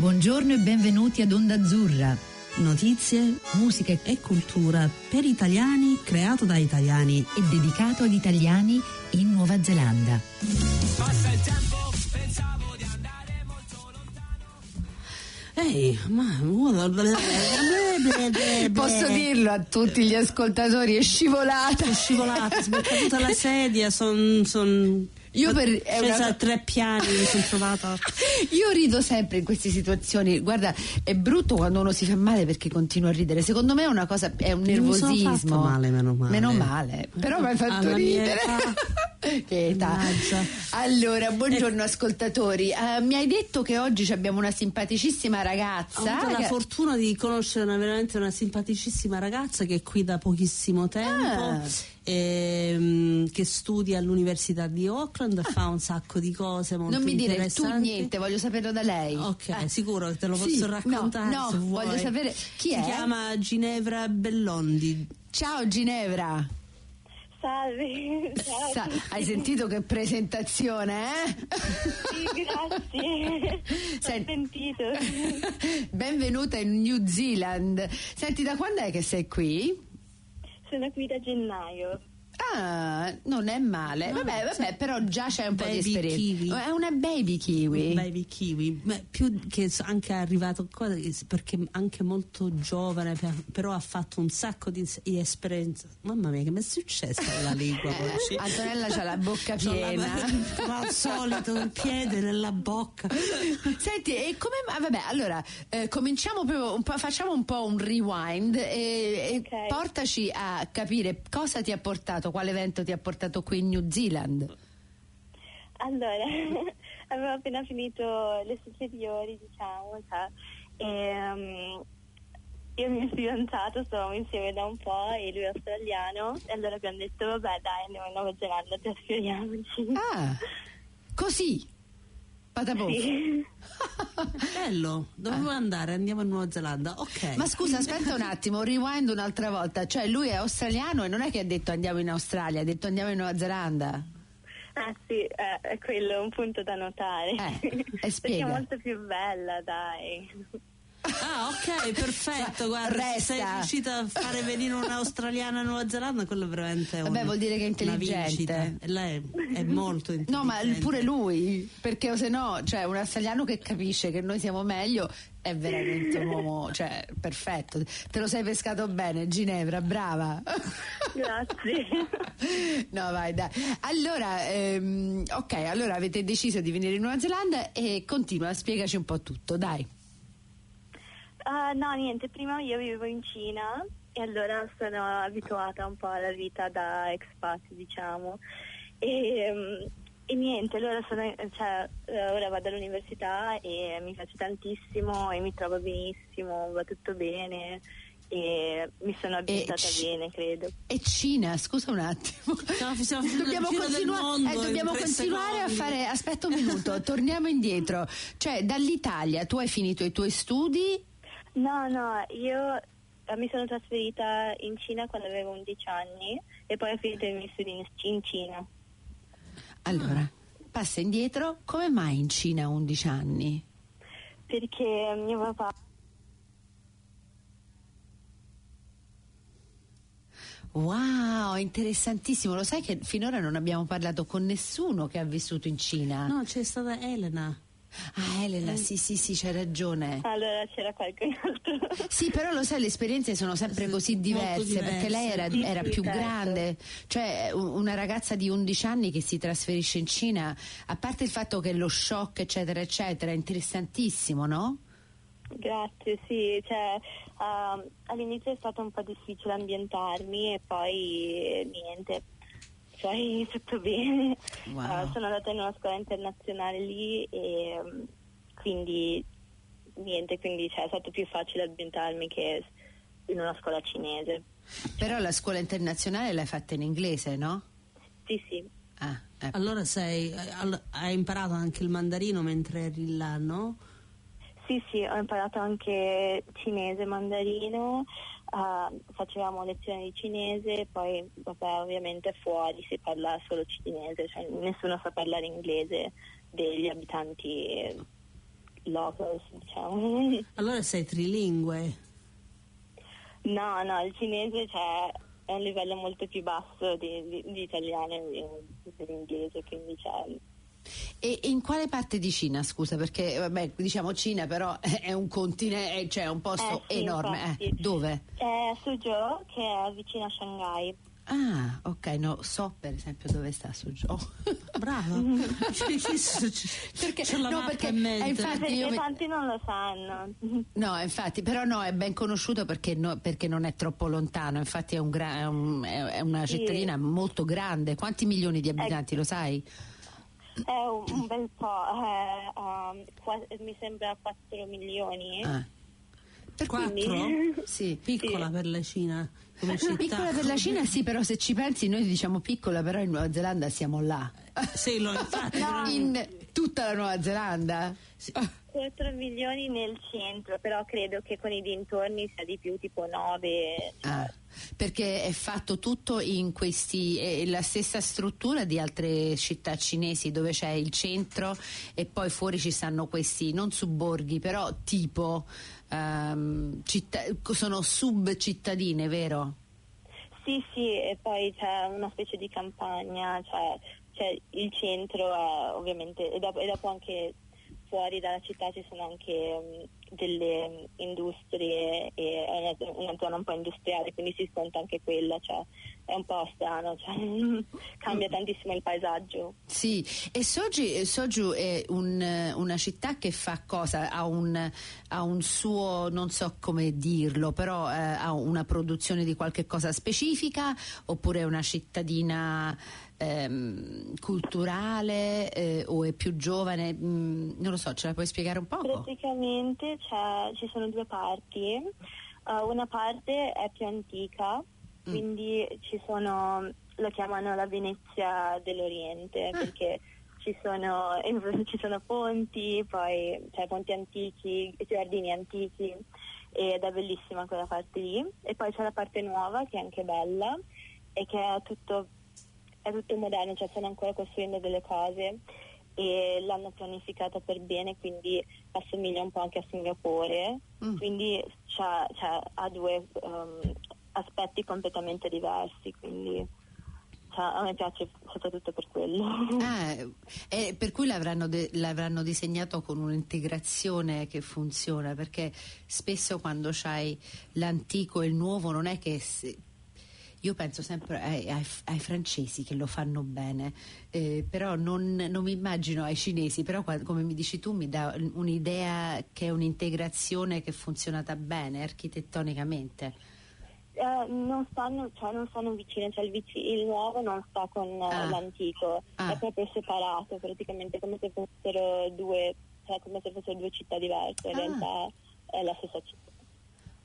Buongiorno e benvenuti ad Onda Azzurra. Notizie, musica e cultura per italiani, creato da italiani e dedicato ad italiani in Nuova Zelanda. Passa il tempo, pensavo di andare molto lontano. Ehi, ma posso dirlo a tutti gli ascoltatori, è scivolata. È scivolata, si è caduta la sedia, sono son io per è una... tre piani mi sono trovata. Io rido sempre in queste situazioni. Guarda, è brutto quando uno si fa male perché continua a ridere. Secondo me è una cosa, è un nervosismo. Mi male, meno male. Meno male. Però mi hai fatto ridere. che età. Allora, buongiorno eh. ascoltatori. Uh, mi hai detto che oggi abbiamo una simpaticissima ragazza. Ho avuto che... la fortuna di conoscere una, veramente una simpaticissima ragazza che è qui da pochissimo tempo. Ah. Ehm, che studia all'Università di Auckland, ah. fa un sacco di cose molto Non mi dire tu niente, voglio saperlo da lei. Ok, eh. sicuro te lo posso sì, raccontare. No, no voglio sapere chi si è. Si chiama Ginevra Bellondi. Ciao Ginevra. Salve. Sa- hai sentito che presentazione, eh? Sì, grazie. Sen- Ho sentito. Benvenuta in New Zealand. Senti, da quando è che sei qui? Sono qui da gennaio. Ah, non è male. No, vabbè, vabbè, però già c'è un po' di esperienza. Kiwi. È una baby kiwi. Baby kiwi, Ma più che anche arrivato qua perché anche molto giovane, però ha fatto un sacco di, esperienza. Mamma mia, che mi è successo alla lingua eh, oggi? Antonella c'ha la bocca piena. Come al solito, il piede nella bocca. Senti, e come vabbè, allora eh, cominciamo proprio un po', facciamo un po' un rewind e, okay. e portaci a capire cosa ti ha portato quale evento ti ha portato qui in New Zealand? Allora, avevo appena finito le superiori, diciamo, cioè, e um, io e il mio fidanzato stavamo insieme da un po' e lui è australiano e allora abbiamo detto vabbè dai andiamo in Nuova Zelanda, trasferiamoci. Ah, così? Patapò. Sì. Bello, dovevo ah. andare, andiamo in Nuova Zelanda. Ok. Ma scusa, aspetta un attimo, rewind un'altra volta. Cioè, lui è australiano e non è che ha detto andiamo in Australia, ha detto andiamo in Nuova Zelanda. Ah sì, eh, è quello un punto da notare. Eh, Perché è molto più bella, dai. Ah, ok, perfetto. Guarda, Resta. sei riuscita a fare venire un'australiana a Nuova Zelanda, quello veramente è Vabbè, vuol dire che è intelligente. Lei è molto intelligente. No, ma pure lui, perché se no, cioè, un australiano che capisce che noi siamo meglio è veramente un uomo, cioè, perfetto. Te lo sei pescato bene, Ginevra, brava. Grazie. No, vai, dai. Allora, ehm, ok, allora avete deciso di venire in Nuova Zelanda e continua, spiegaci un po' tutto, dai. Uh, no, niente, prima io vivevo in Cina e allora sono abituata un po' alla vita da expat, diciamo. E, um, e niente, allora sono, cioè, ora vado all'università e mi piace tantissimo e mi trovo benissimo, va tutto bene e mi sono abituata c- bene, credo. E Cina, scusa un attimo. No, dobbiamo, continua- eh, dobbiamo continuare a fare. Aspetta un minuto, torniamo indietro. Cioè, dall'Italia tu hai finito i tuoi studi No, no, io eh, mi sono trasferita in Cina quando avevo 11 anni e poi ho finito i miei studi in Cina. Allora, passa indietro, come mai in Cina a 11 anni? Perché mio papà Wow, interessantissimo. Lo sai che finora non abbiamo parlato con nessuno che ha vissuto in Cina? No, c'è stata Elena. Ah, Elena, sì, sì, sì, c'hai ragione. Allora c'era qualcun altro. Sì, però lo sai, le esperienze sono sempre così diverse, diverse. perché lei era, sì, era sì, più certo. grande. Cioè, una ragazza di 11 anni che si trasferisce in Cina, a parte il fatto che lo shock, eccetera, eccetera, è interessantissimo, no? Grazie, sì, cioè, uh, all'inizio è stato un po' difficile ambientarmi e poi niente, poi tutto bene. Wow. Uh, sono andata in una scuola internazionale lì e um, quindi niente, quindi cioè, è stato più facile ambientarmi che in una scuola cinese. Però la scuola internazionale l'hai fatta in inglese, no? Sì, sì. Ah, ecco. Allora sei, hai imparato anche il mandarino mentre eri là, no? Sì, sì, ho imparato anche cinese, mandarino, uh, facevamo lezioni di cinese, poi vabbè, ovviamente fuori si parla solo cinese, cioè nessuno sa parlare inglese degli abitanti locals, diciamo. Allora sei trilingue? No, no, il cinese cioè, è un livello molto più basso di, di, di italiano e dell'inglese, quindi c'è... E in quale parte di Cina, scusa? Perché vabbè, diciamo Cina, però è un continente, cioè un posto eh, sì, enorme. Eh, dove? È a Suzhou, che è vicino a Shanghai. Ah, ok, no, so per esempio dove sta Suzhou. Bravo. perché, no, perché eh, infatti perché io tanti non lo sanno. No, infatti, però no, è ben conosciuto perché, no, perché non è troppo lontano, infatti è, un gra- è, un, è una sì. cittadina molto grande. Quanti milioni di abitanti, è, lo sai? È un, bel po', eh, um, mi sembra 4 milioni. Ah. Per 4? Sì. Piccola sì. per la Cina. Piccola per la Cina sì, però se ci pensi noi diciamo piccola, però in Nuova Zelanda siamo là. Sì, lo infatti. No. In tutta la Nuova Zelanda. Sì. 4 milioni nel centro, però credo che con i dintorni sia di più, tipo 9. Cioè. Ah, perché è fatto tutto in questi, è la stessa struttura di altre città cinesi dove c'è il centro e poi fuori ci stanno questi, non suborghi, però tipo um, città, sono sub cittadine, vero? Sì, sì, e poi c'è una specie di campagna, cioè, cioè il centro è ovviamente, e dopo, e dopo anche fuori dalla città ci sono anche um, delle industrie e è una, una, zona un po' industriale, quindi si sconta anche quella, cioè è un po' strano, cioè, cambia mm. tantissimo il paesaggio. Sì, e Soju, Soju è un, una città che fa cosa? Ha un, ha un, suo, non so come dirlo, però eh, ha una produzione di qualche cosa specifica oppure è una cittadina ehm, culturale eh, o è più giovane? Mm, non lo so, ce la puoi spiegare un po'? Praticamente ci sono due parti. Uh, una parte è più antica, mm. quindi ci sono, lo chiamano la Venezia dell'Oriente ah. perché ci sono, ci sono, ponti, poi cioè, ponti antichi, giardini antichi ed è bellissima quella parte lì. E poi c'è la parte nuova che è anche bella e che è tutto è tutto moderno, cioè stanno ancora costruendo delle cose e l'hanno pianificata per bene, quindi assomiglia un po' anche a Singapore, mm. quindi c'ha, c'ha, ha due um, aspetti completamente diversi, quindi cioè, a me piace soprattutto per quello. Ah, eh, per cui l'avranno, de- l'avranno, disegnato con un'integrazione che funziona, perché spesso quando c'hai l'antico e il nuovo non è che... Se- io penso sempre ai, ai, ai francesi che lo fanno bene, eh, però non, non, mi immagino ai cinesi, però come mi dici tu mi dà un'idea che è un'integrazione che è funzionata bene architettonicamente. Uh, non, stanno, cioè non stanno vicine, cioè il, vic- il, nuovo non sta con ah. l'antico, ah. è proprio separato, praticamente come se fossero due, cioè come se fossero due città diverse, in ah. realtà è la stessa città.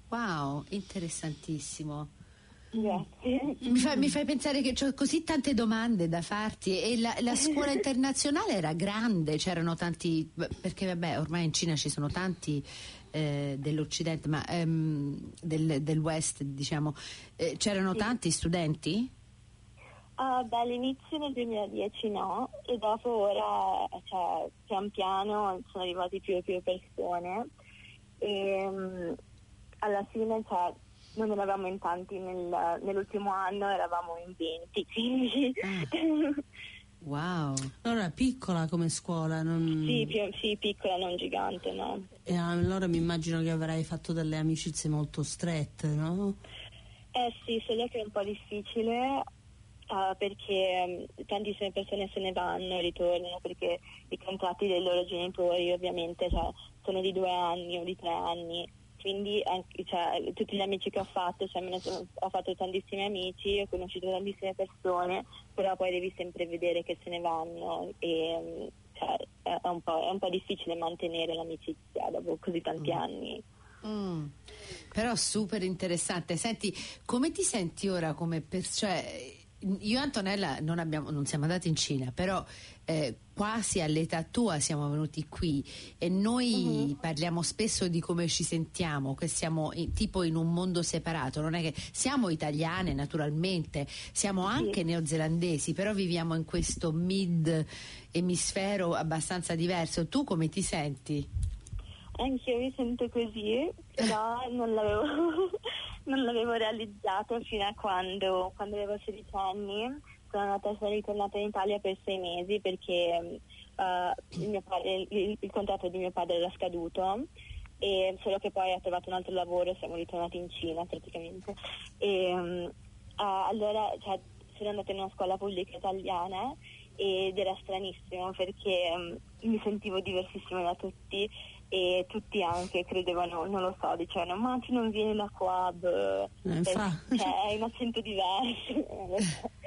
Wow, interessantissimo. Grazie. Mi, fa, mi fai pensare che ho così tante domande da farti e la, la, scuola internazionale era grande, c'erano tanti, perché vabbè ormai in Cina ci sono tanti eh, dell'Occidente, ma ehm, del, del, West diciamo, eh, c'erano sì. tanti studenti? Uh, beh, all'inizio nel 2010 no, e dopo ora, cioè, pian piano sono arrivati più e più persone e um, alla fine cioè, non eravamo in tanti nel, nell'ultimo anno, eravamo in 20, quindi... Ah. Wow. Allora piccola come scuola, non... Sì, più, sì, piccola, non gigante, no. E allora mi immagino che avrai fatto delle amicizie molto strette, no? Eh sì, solo che è un po' difficile uh, perché um, tantissime persone se ne vanno e ritornano perché i contratti dei loro genitori ovviamente cioè, sono di due anni o di tre anni quindi cioè, tutti gli amici che ho fatto, cioè, sono, ho fatto tantissimi amici, ho conosciuto tantissime persone, però poi devi sempre vedere che se ne vanno e cioè, è, un è, un po', difficile mantenere l'amicizia dopo così tanti mm. anni. Mm. Però super interessante. Senti, come ti senti ora come per, cioè, io e Antonella non, abbiamo, non, siamo andati in Cina, però eh, quasi all'età tua siamo venuti qui e noi uh-huh. parliamo spesso di come ci sentiamo, che siamo in, tipo in un mondo separato, non è che siamo italiane naturalmente, siamo anche sì. neozelandesi, però viviamo in questo mid emisfero abbastanza diverso. Tu come ti senti? Anch'io mi sento così, però non l'avevo, non l'avevo realizzato fino a quando, quando avevo 16 anni. Sono andata, sono ritornata in Italia per sei mesi perché uh, il, padre, il, il, contratto di mio padre era scaduto. E solo che poi ha trovato un altro lavoro e siamo ritornati in Cina praticamente. E, uh, allora cioè, sono andata in una scuola pubblica italiana ed era stranissimo perché um, mi sentivo diversissima da tutti e tutti anche credevano, non lo so, dicevano ma tu non vieni da qua, eh, cioè, hai un accento diverso.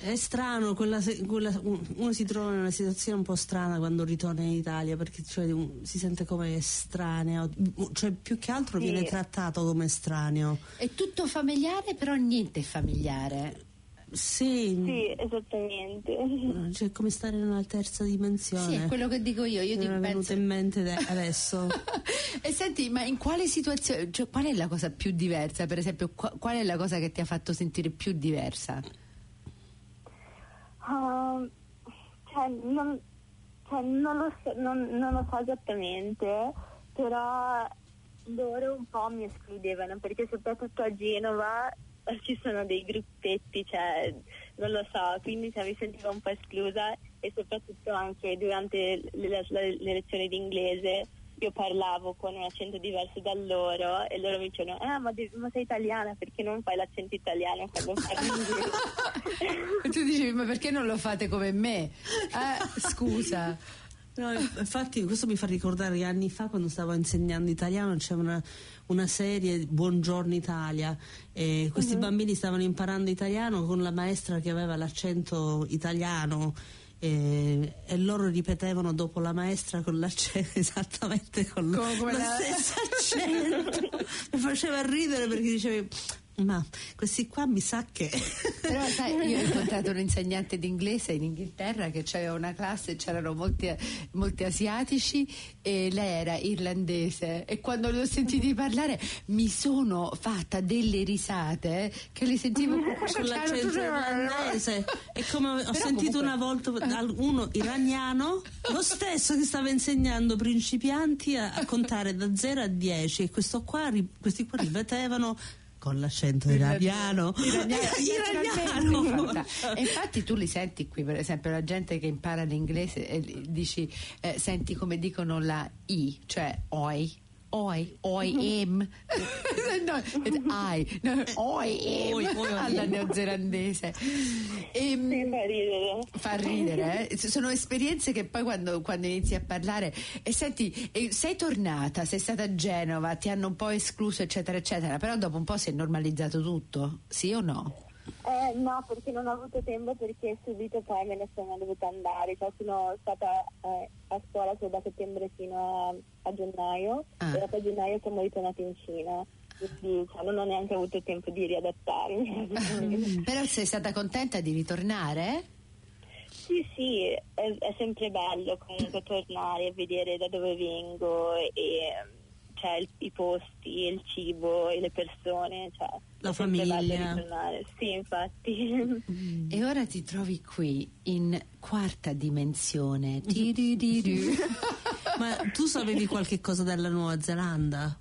È strano, quella, quella, uno si trova in una situazione un po' strana quando ritorna in Italia perché cioè, si sente come estraneo, cioè più che altro sì. viene trattato come estraneo. È tutto familiare però niente familiare. Sì. sì, esattamente. Cioè, come stare in una terza dimensione. Sì, è quello che dico io. Io Mi è venuto in mente adesso. e senti, ma in quale situazione, cioè, qual è la cosa più diversa? Per esempio, qual è la cosa che ti ha fatto sentire più diversa? Uh, cioè, non, cioè, non, lo so, non, non lo so esattamente, però loro un po' mi escludevano perché soprattutto a Genova ci sono dei gruppetti, cioè, non lo so, quindi cioè, mi sentivo un po' esclusa e soprattutto anche durante le, le, le lezioni di inglese io parlavo con un accento diverso da loro e loro mi dicevano ah ma, ma, sei italiana perché non fai l'accento italiano quando parli inglese? E tu dicevi ma perché non lo fate come me? Eh, scusa No, infatti questo mi fa ricordare che anni fa quando stavo insegnando italiano c'era una, una serie Buongiorno Italia e questi uh-huh. bambini stavano imparando italiano con la maestra che aveva l'accento italiano e, e, loro ripetevano dopo la maestra con l'accento esattamente con lo, lo stesso accento mi faceva ridere perché dicevi ma questi qua mi sa che. Però sai, io ho incontrato un insegnante di inglese in Inghilterra che aveva una classe, c'erano molti, molti, asiatici e lei era irlandese. E quando li ho sentiti parlare mi sono fatta delle risate che li sentivo con l'accento irlandese. E come ho Però sentito comunque... una volta uno iraniano, lo stesso che stava insegnando principianti a, a contare da 0 a 10 e qua, questi qua ripetevano con l'accento iraniano. Iraniano. iraniano. E infatti tu li senti qui, per esempio, la gente che impara l'inglese e dici, eh, senti come dicono la I, cioè oi oi, oi, em. no, I, no, oi, em, alla neozelandese. E, sì, fa ridere. Fa ridere, eh? Sono esperienze che poi quando, quando inizi a parlare, e senti, sei tornata, sei stata a Genova, ti hanno un po' escluso, eccetera, eccetera, però dopo un po' si è normalizzato tutto, sì o no? Eh, no, perché non ho avuto tempo perché subito poi me ne sono dovuta andare, cioè sono stata eh, a scuola solo da settembre fino a, a gennaio ah. e dopo a gennaio sono ritornata in Cina. Quindi cioè, non ho neanche avuto tempo di riadattarmi. Però sei stata contenta di ritornare? Sì, sì, è, è sempre bello comunque tornare e vedere da dove vengo e cioè, il, i posti, il cibo e le persone. Cioè, la famiglia. Sì, infatti. Mm. E ora ti trovi qui in quarta dimensione. Ma tu sapevi qualche cosa della Nuova Zelanda?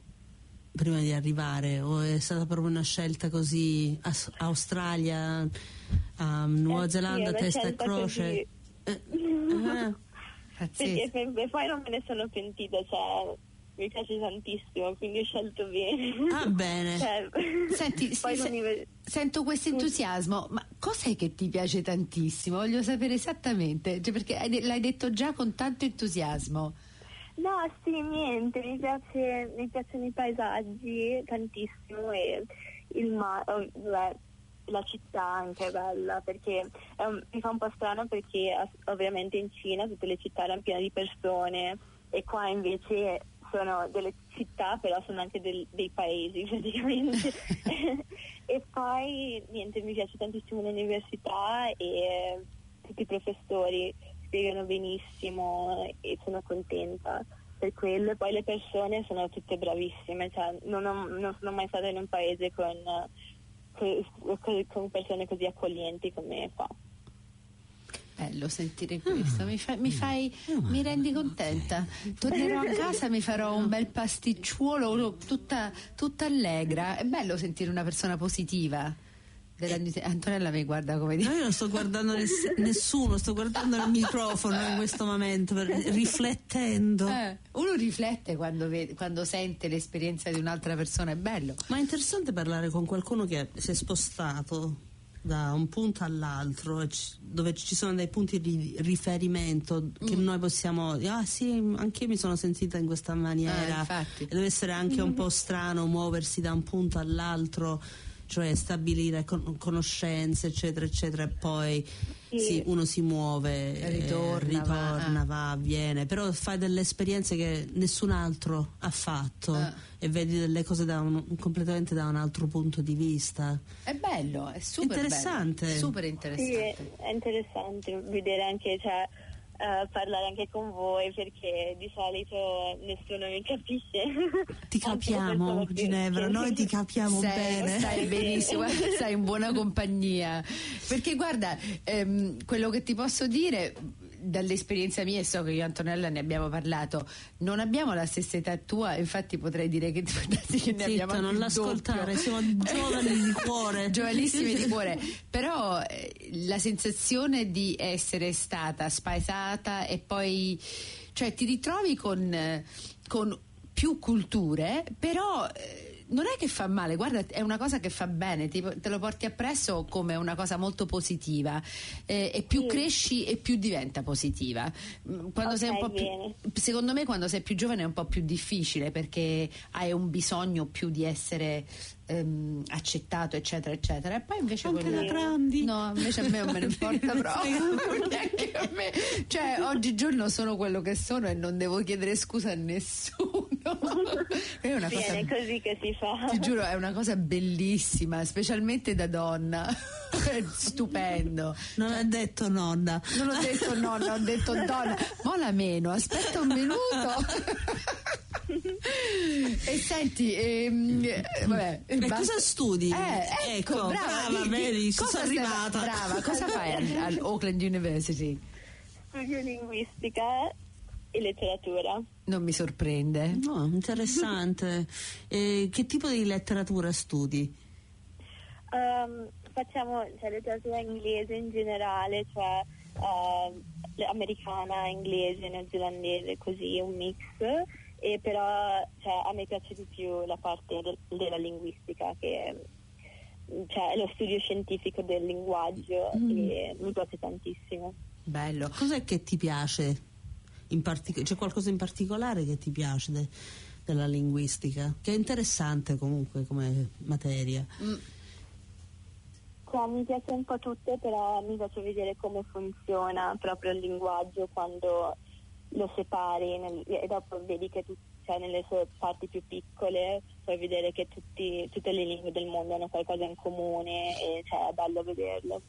Prima di arrivare, o è stata proprio una scelta così Australia, um, Nuova eh, Zelanda, sì, testa e croce? Eh, eh, perché, e poi non me ne sono pentita, cioè mi piace tantissimo, quindi ho scelto bene. Ah, bene. cioè, Senti, sì, se, sento questo entusiasmo, ma cos'è che ti piace tantissimo? Voglio sapere esattamente, cioè, perché l'hai detto già con tanto entusiasmo. No, sì, niente, mi, piace, mi piacciono i paesaggi tantissimo e il mare, la città anche è bella perché um, mi fa un po' strano perché ovviamente in Cina tutte le città erano piene di persone e qua invece sono delle città, però sono anche del, dei paesi praticamente. e poi niente, mi piace tantissimo l'università e tutti i professori spiegano benissimo e sono contenta per quello. E poi le persone sono tutte bravissime, cioè, non, ho, non, sono mai stata in un paese con, con persone così accoglienti come qua. Bello sentire questo, mi, fa, mi, fai, mi rendi contenta. Tornerò a casa e mi farò un bel pasticciuolo tutta, tutta allegra. È bello sentire una persona positiva. Antonella mi guarda come dire. No, io non sto guardando ness- nessuno, sto guardando il microfono in questo momento, per, riflettendo. Eh, uno riflette quando, vede, quando, sente l'esperienza di un'altra persona, è bello. Ma è interessante parlare con qualcuno che si è spostato da un punto all'altro, dove ci sono dei punti di riferimento che mm. noi possiamo ah sì, anche io mi sono sentita in questa maniera. Ah, e deve essere anche un po' strano muoversi da un punto all'altro cioè stabilire con- conoscenze, eccetera, eccetera, e poi sì. Sì, uno si muove, eh, ritorna, ritorna va. va. viene, però fai delle esperienze che nessun altro ha fatto ah. e vedi delle cose da un, completamente da un altro punto di vista. È bello, è super interessante. Bello, super interessante. Sì, è interessante vedere anche, cioè, uh, parlare anche con voi perché di solito nessuno mi capisce. Ti capiamo Ginevra, noi ti capiamo sei, bene. Stai benissimo, stai in buona compagnia. Perché guarda, ehm, quello che ti posso dire dall'esperienza mia, e so che io e Antonella ne abbiamo parlato, non abbiamo la stessa età tua, infatti potrei dire che, che ne Zitto, abbiamo non l'ascoltare, siamo giovani di cuore. Giovanissimi di cuore, però eh, la sensazione di essere stata spaesata e poi, cioè ti ritrovi con, eh, con più culture, però... Eh, non è che fa male, guarda, è una cosa che fa bene, ti, te lo porti appresso come una cosa molto positiva eh, e più sì. cresci e più diventa positiva. Mm, quando okay, sei un po' più, secondo me quando sei più giovane è un po' più difficile perché hai un bisogno più di essere ehm, accettato, eccetera, eccetera. E poi invece anche quelli... da grandi. No, invece a me non me ne importa proprio. neanche a me. Cioè, oggigiorno sono quello che sono e non devo chiedere scusa a nessuno. è una cosa. È così che si fa. Ti giuro, è una cosa bellissima, specialmente da donna. stupendo. Non ha detto nonna. Non ho detto nonna, ho detto donna. Mola meno, aspetta un minuto e senti, ehm, vabbè, e cosa studi? Eh, ecco, ecco, brava, brava vedi, cosa sono arrivata. Brava, cosa fai all'Oakland University? Studio linguistica e letteratura. Non mi sorprende. No, interessante. e che tipo di letteratura studi? Um, facciamo cioè, letteratura inglese in generale, cioè uh, americana, inglese, neozelandese, così un mix e però cioè, a me piace di più la parte del, della linguistica che cioè, lo studio scientifico del linguaggio mm. e mi piace tantissimo. Bello. Cos'è che ti piace? Partic- c'è qualcosa in particolare che ti piace de- della linguistica? Che è interessante comunque come materia. Mm. Cioè, mi piace un po' tutte, però mi piace vedere come funziona proprio il linguaggio quando lo separi nel, e dopo vedi che tu, cioè, nelle sue parti più piccole puoi vedere che tutti, tutte le lingue del mondo hanno qualcosa in comune e cioè, è bello vederlo.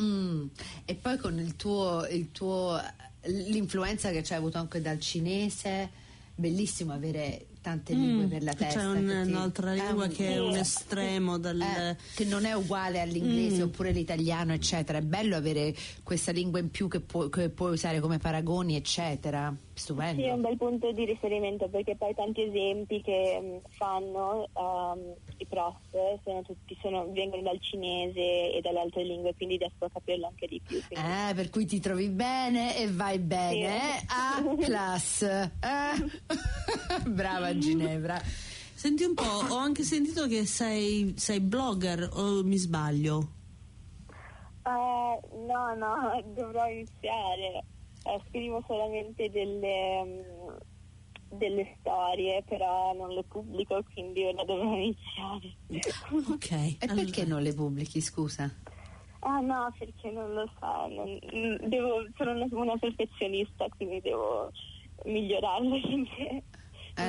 Mm. E poi con il tuo, il tuo, l'influenza che c'è avuto anche dal cinese, bellissimo avere tante lingue mm, per la testa. C'è un, un'altra lingua un, che è un estremo dal... eh, che non è uguale all'inglese mm. oppure l'italiano, eccetera. È bello avere questa lingua in più che, pu- che puoi usare come paragoni, eccetera. Stupendo. Sì, è un bel punto di riferimento perché poi tanti esempi che um, fanno um, i prof sono tutti, sono, vengono dal cinese e dalle altre lingue, quindi riesco a capirlo anche di più. Quindi. Eh, per cui ti trovi bene e vai bene. Sì. Eh? A plus. Eh? Brava Ginevra. Senti un po', ho anche sentito che sei, sei blogger o mi sbaglio? Uh, no, no, dovrò iniziare. Uh, scrivo solamente delle, um, delle storie, però non le pubblico, quindi ora dovrò iniziare. Ok. e allora. perché non le pubblichi, scusa? Ah no, perché non lo so, non, devo, sono una, una perfezionista, quindi devo migliorarle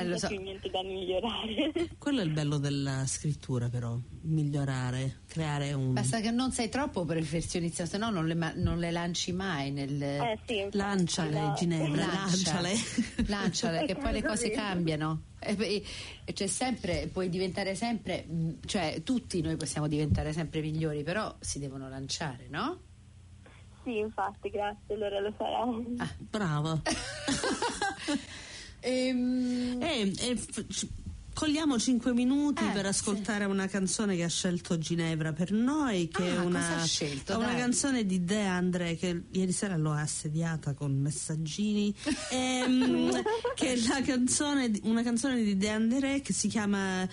eh, non so. più niente da migliorare. Quello è il bello della scrittura, però, migliorare, creare un. Basta che non sei troppo perfezionista, se no non le, non le lanci mai nel. Eh, sì, lanciale, no. Ginevra, lanciale. Lanciale, che poi le cose cambiano. E, e c'è sempre, puoi diventare sempre, mm, cioè tutti noi possiamo diventare sempre migliori, però si devono lanciare, no? Sì, infatti, grazie, allora lo farò. Ah, brava. Ehm, e, e f- c- cogliamo 5 minuti Eh, per ascoltare una canzone che ha scelto Ginevra per noi, che Ah, è una, scelto? è una canzone di De André che ieri sera l'ho assediata con messaggini, ehm, che è la canzone, una canzone di De André che si chiama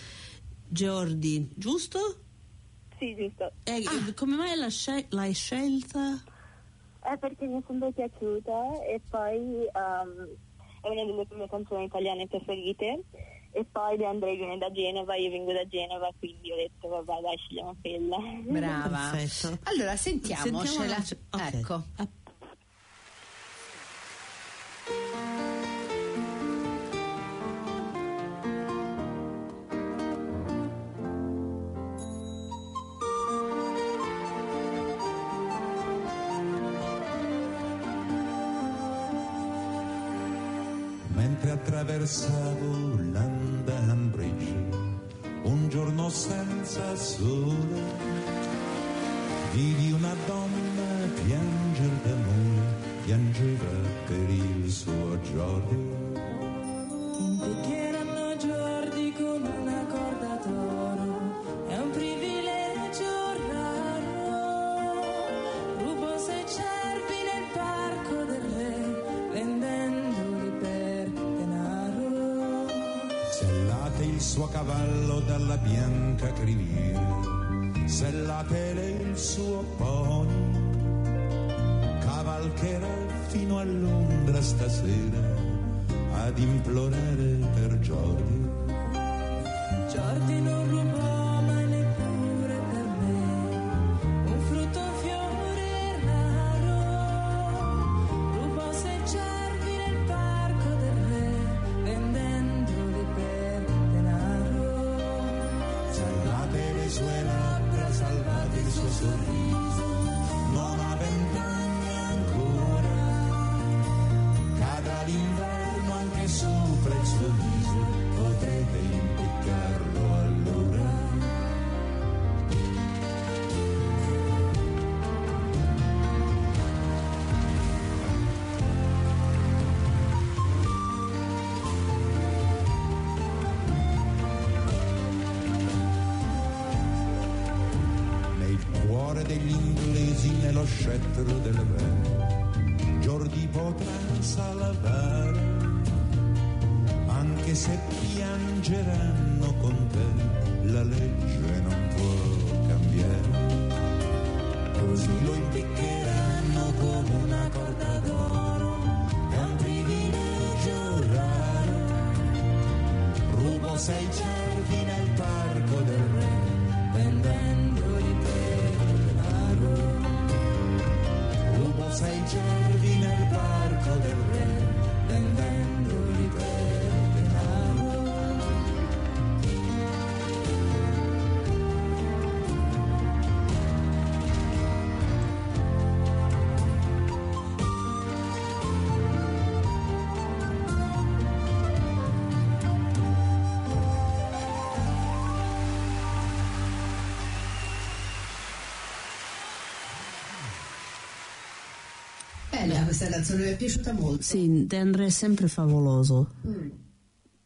Geordi, giusto? Sì, giusto. E Ah. come mai l'ha scel- l'hai scelta? È perché mi è sempre piaciuta e poi um, è una delle mie canzoni italiane preferite. E poi De André viene da Genova, io vengo da Genova, quindi ho detto vabbè dai scegliamo quella. brava. Perfetto. Allora sentiamocela. Sentiamola- ok. Ecco. Cavallo dalla bianca criniera, sellate lei il suo pony, cavalcherà fino a Londra stasera ad implorare per Giorgio. Giordi non rubò scettro del re, Giordi potrà salvare, anche se piangeranno con te, la legge non può cambiare. Così lo impiccheranno come una corda change. Bella questa canzone, mi è piaciuta molto. Sì, De André è sempre favoloso. Mm.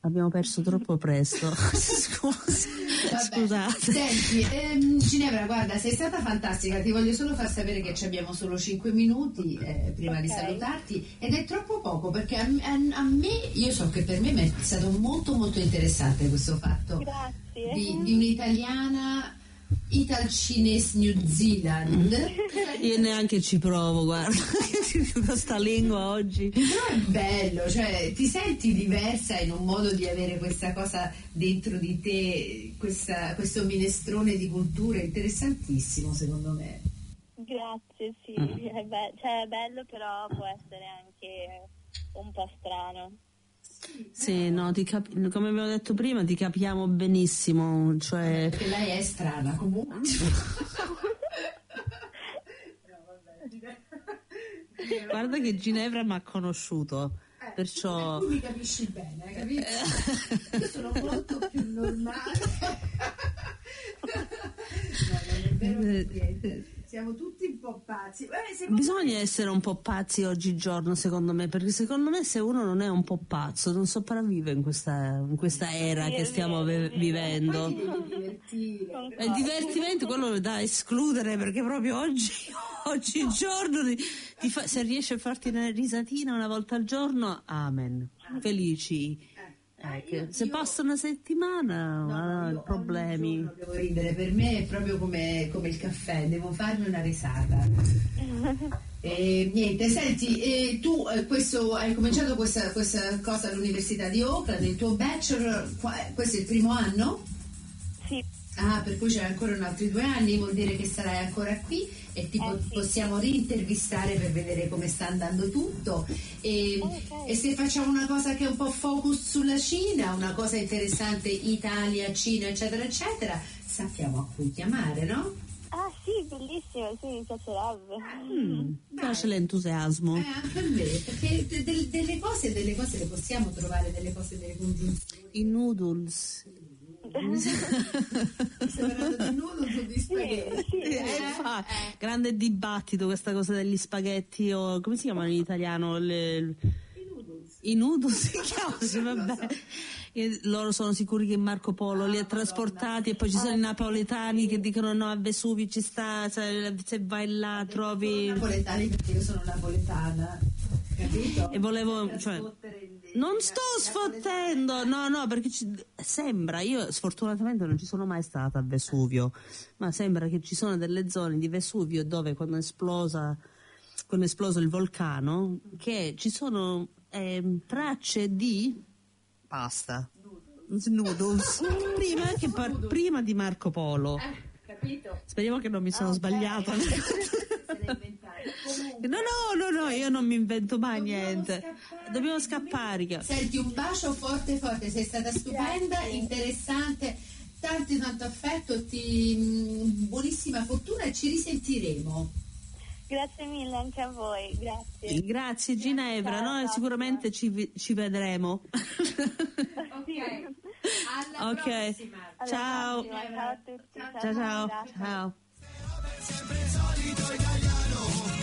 Abbiamo perso troppo presto. Scusi. Vabbè. Scusate. Senti, ehm, Ginevra, guarda, sei stata fantastica. Ti voglio solo far sapere che ci abbiamo solo 5 minuti eh, prima di Ok. salutarti ed è troppo poco perché a, a- a me, io so che per me è stato molto molto interessante questo fatto Grazie. di, di un'italiana Ital Chinese New Zealand. Io neanche ci provo, guarda. Questa lingua oggi. Però è bello, cioè ti senti diversa in un modo di avere questa cosa dentro di te, questa- questo minestrone di culture interessantissimo secondo me. Grazie, sì, Mm. è, be- cioè, è bello però può essere anche un po' strano. Sì, no, ti cap- come abbiamo detto prima, ti capiamo benissimo. Cioè, Perché lei è strana comunque. guarda che Ginevra mi ha conosciuto. Perciò Tu mi capisci bene, capito? Io sono molto più normale. no, non è vero per niente. Siamo tutti un po' pazzi. Secondo Bisogna essere un po' pazzi oggigiorno, secondo me, perché secondo me se uno non è un po' pazzo non sopravvive in questa, in questa era Sì, che stiamo vero. vivendo. me. È il divertimento quello da escludere perché proprio oggi, oggigiorno ti- ti fa- se riesci a farti una risatina una volta al giorno, amen. Felici. Eh, che se passa una settimana, ah, io problemi. Devo ridere, per me è proprio come, come il caffè, devo farmi una risata. E, niente, senti, e tu eh, questo, hai cominciato questa, questa cosa all'Università di Oakland, il tuo bachelor, qua- questo è il primo anno? Sì, Ah, per cui c'è ancora un altri due anni, vuol dire che sarai ancora qui e ti po- Eh, sì. possiamo rintervistare per vedere come sta andando tutto. E, Ok. e se facciamo una cosa che è un po' focus sulla Cina, una cosa interessante Italia, Cina, eccetera, eccetera, sappiamo a cui chiamare, no? ah sì, bellissimo, sì, mi piacerebbe. Mi piace l'entusiasmo. Eh, anche a me, perché de- de- delle cose, delle cose le possiamo trovare, delle cose, delle congiunzioni. I noodles. Di noodles di spaghetti? sì, Eh, grande dibattito questa cosa degli spaghetti o come si chiamano in italiano? Le- I noodles si chiamano, sì, vabbè. E loro sono sicuri che Marco Polo li ha trasportati e poi ci sono i napoletani che dicono no a Vesuvio ci sta, se, se vai là trovi... napoletani perché io sono napoletana, capito? E volevo... Cioè, non sto sfottendo, no, no, perché ci- sembra, io sfortunatamente non ci sono mai stata a Vesuvio, ma sembra che ci sono delle zone di Vesuvio dove quando è esplosa, quando è esploso il vulcano, che ci sono ehm, tracce di pasta, noodles, prima, che par- prima di Marco Polo. capito? Speriamo che non mi sono sbagliata. Comunque, No, no, no, no, io non mi invento mai Dobbiamo niente. scappare. Dobbiamo scappare. Senti, un bacio forte forte, sei stata stupenda, interessante, tanto tanto affetto, ti, mm, buonissima fortuna e ci risentiremo. Grazie mille anche a voi, grazie. Grazie Ginevra, Ciao, noi ciao, sicuramente ci, ci vedremo. Ok, alla Ok. prossima. Alla Ciao. prossima, ciao a tutti. Ciao ciao. Grazie. ciao.